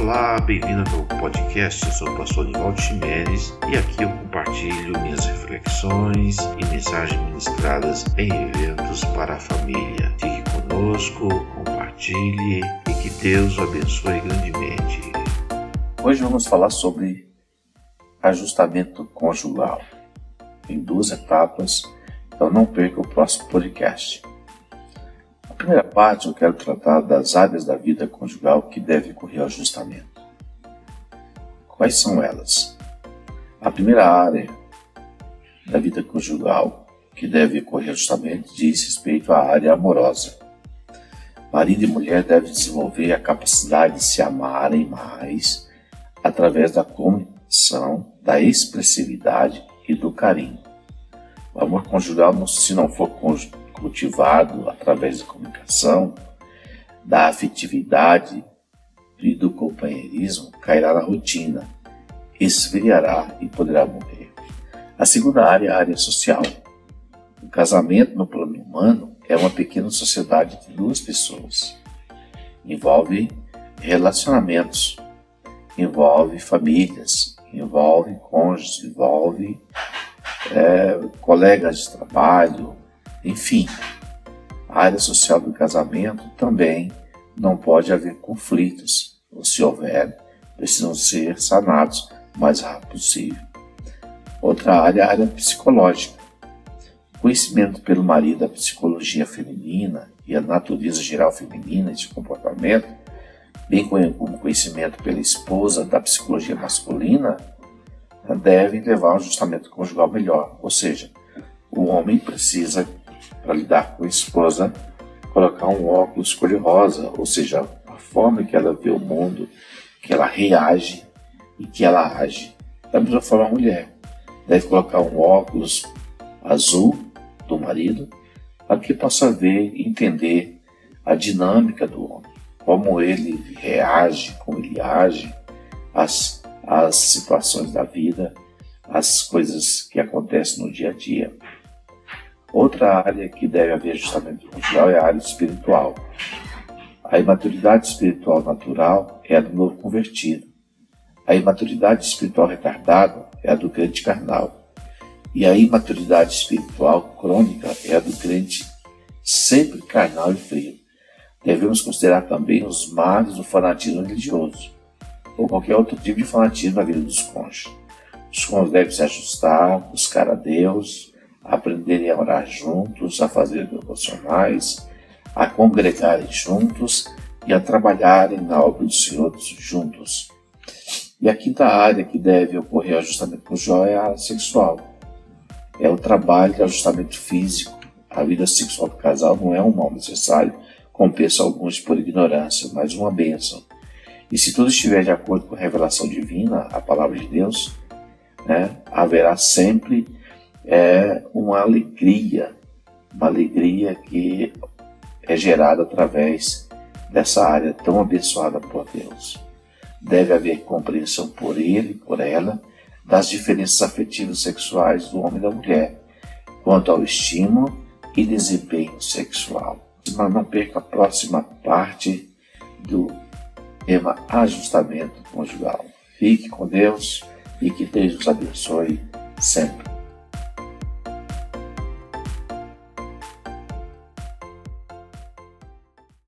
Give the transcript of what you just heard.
Olá, bem-vindo ao podcast. Eu sou o pastor Nivaldo Ximenes e aqui eu compartilho minhas reflexões e mensagens ministradas em eventos para a família. Fique conosco, compartilhe e que Deus o abençoe grandemente. Hoje vamos falar sobre ajustamento conjugal em duas etapas, então não perca o próximo podcast. Primeira parte, eu quero tratar das áreas da vida conjugal que devem ocorrer ajustamento. Quais são elas? A primeira área da vida conjugal que deve ocorrer ajustamento diz respeito à área amorosa. Marido e mulher devem desenvolver a capacidade de se amarem mais através da comunicação, da expressividade e do carinho. O amor conjugal, se não for cultivado através da comunicação, da afetividade e do companheirismo, cairá na rotina, esfriará e poderá morrer. A segunda área é a área social. O casamento no plano humano é uma pequena sociedade de duas pessoas. Envolve relacionamentos, envolve famílias, envolve cônjuges, envolve é, colegas de trabalho, enfim. A área social do casamento também não pode haver conflitos, ou se houver, precisam ser sanados o mais rápido possível. Outra área é a área psicológica. O conhecimento pelo marido da psicologia feminina e a natureza geral feminina de comportamento, bem como conhecimento pela esposa da psicologia masculina, devem levar a um ajustamento conjugal melhor. Ou seja, o homem precisa para lidar com a esposa, colocar um óculos cor-de-rosa, ou seja, a forma que ela vê o mundo, que ela reage e que ela age. Da mesma forma, a mulher deve colocar um óculos azul do marido para que possa ver e entender a dinâmica do homem, como ele reage, como ele age, as, as situações da vida, as coisas que acontecem no dia a dia. Outra área que deve haver ajustamento cultural é a área espiritual. A imaturidade espiritual natural é a do novo convertido. A imaturidade espiritual retardada é a do crente carnal. E a imaturidade espiritual crônica é a do crente sempre carnal e frio. Devemos considerar também os males do fanatismo religioso, ou qualquer outro tipo de fanatismo na vida dos cônjuges. Os cônjuges devem se ajustar, buscar a Deus, aprenderem a orar juntos, a fazer devocionais, a congregarem juntos e a trabalharem na obra do Senhor juntos. E a quinta área que deve ocorrer ajustamento com o é a sexual. É o trabalho de ajustamento físico. A vida sexual do casal não é um mal necessário, como pensam alguns por ignorância, mas uma bênção. E se tudo estiver de acordo com a revelação divina, a palavra de Deus, né, haverá sempre é uma alegria, uma alegria que é gerada através dessa área tão abençoada por Deus. Deve haver compreensão por ele, por ela, das diferenças afetivas sexuais do homem e da mulher, quanto ao estímulo e desempenho sexual. Mas não perca a próxima parte do tema ajustamento conjugal. Fique com Deus e que Deus os abençoe sempre.